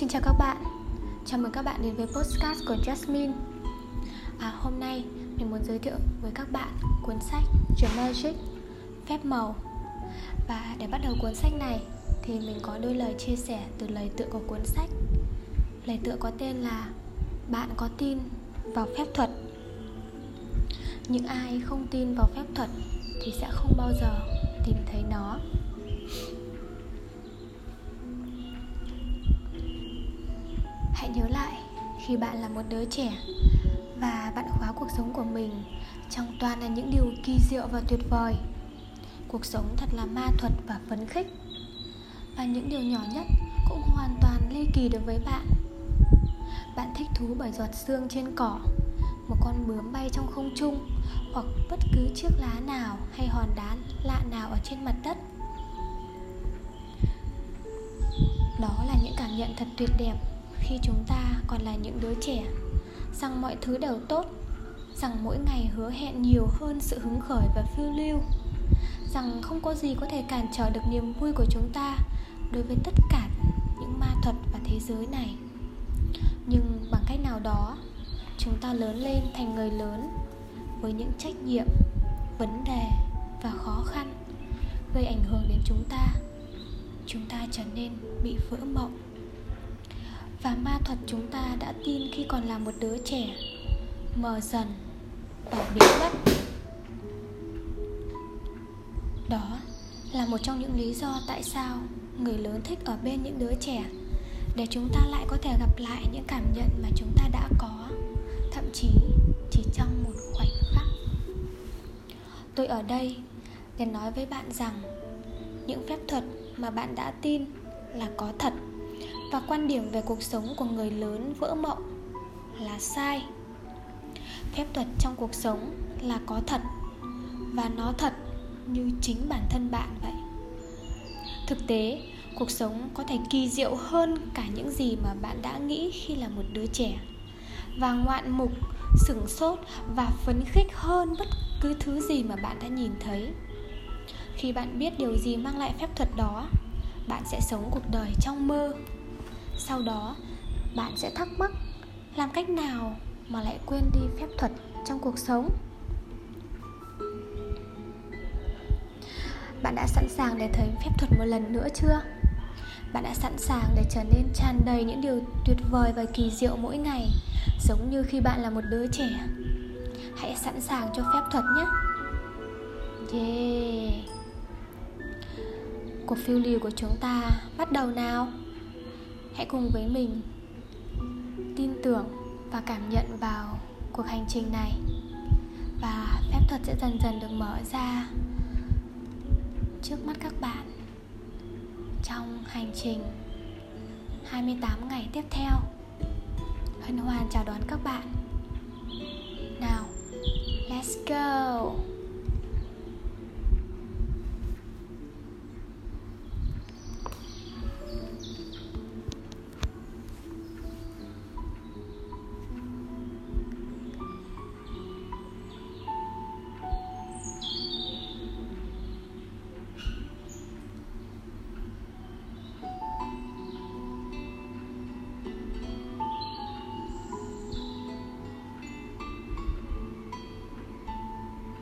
Xin chào các bạn. Chào mừng các bạn đến với podcast của Jasmine. À, Hôm nay mình muốn giới thiệu với các bạn cuốn sách The Magic Phép màu. Và để bắt đầu cuốn sách này thì mình có đôi lời chia sẻ từ lời tựa của cuốn sách. Lời tựa có tên là Bạn có tin vào phép thuật. Những ai không tin vào phép thuật thì sẽ không bao giờ tìm thấy nó. Nhớ lại khi bạn là một đứa trẻ và bạn khóa cuộc sống của mình trong toàn là những điều kỳ diệu và tuyệt vời. Cuộc sống thật là ma thuật và phấn khích. Và những điều nhỏ nhất cũng hoàn toàn ly kỳ đối với bạn. Bạn thích thú bởi giọt sương trên cỏ, một con bướm bay trong không trung, hoặc bất cứ chiếc lá nào hay hòn đá lạ nào ở trên mặt đất. Đó là những cảm nhận thật tuyệt đẹp khi chúng ta còn là những đứa trẻ, rằng mọi thứ đều tốt, rằng mỗi ngày hứa hẹn nhiều hơn sự hứng khởi và phiêu lưu, rằng không có gì có thể cản trở được niềm vui của chúng ta đối với tất cả những ma thuật và thế giới này. Nhưng bằng cách nào đó, chúng ta lớn lên thành người lớn với những trách nhiệm, vấn đề và khó khăn gây ảnh hưởng đến chúng ta chúng ta trở nên bị vỡ mộng và ma thuật chúng ta đã tin khi còn là một đứa trẻ. Mờ dần và biến mất. Đó là một trong những lý do tại sao người lớn thích ở bên những đứa trẻ, để chúng ta lại có thể gặp lại những cảm nhận mà chúng ta đã có, thậm chí chỉ trong một khoảnh khắc. Tôi ở đây để nói với bạn rằng, những phép thuật mà bạn đã tin là có thật và quan điểm về cuộc sống của người lớn vỡ mộng là sai. Phép thuật trong cuộc sống là có thật, và nó thật như chính bản thân bạn vậy. Thực tế, cuộc sống có thể kỳ diệu hơn cả những gì mà bạn đã nghĩ khi là một đứa trẻ, và ngoạn mục, sửng sốt và phấn khích hơn bất cứ thứ gì mà bạn đã nhìn thấy. Khi bạn biết điều gì mang lại phép thuật đó, bạn sẽ sống cuộc đời trong mơ sau đó, bạn sẽ thắc mắc làm cách nào mà lại quên đi phép thuật trong cuộc sống. Bạn đã sẵn sàng để thấy phép thuật một lần nữa chưa? Bạn đã sẵn sàng để trở nên tràn đầy những điều tuyệt vời và kỳ diệu mỗi ngày, giống như khi bạn là một đứa trẻ. Hãy sẵn sàng cho phép thuật nhé. Yeah. Cuộc phiêu lưu của chúng ta bắt đầu nào? Hãy cùng với mình tin tưởng và cảm nhận vào cuộc hành trình này. Và phép thuật sẽ dần dần được mở ra trước mắt các bạn trong hành trình 28 ngày tiếp theo. Hân hoan chào đón các bạn. Nào, let's go!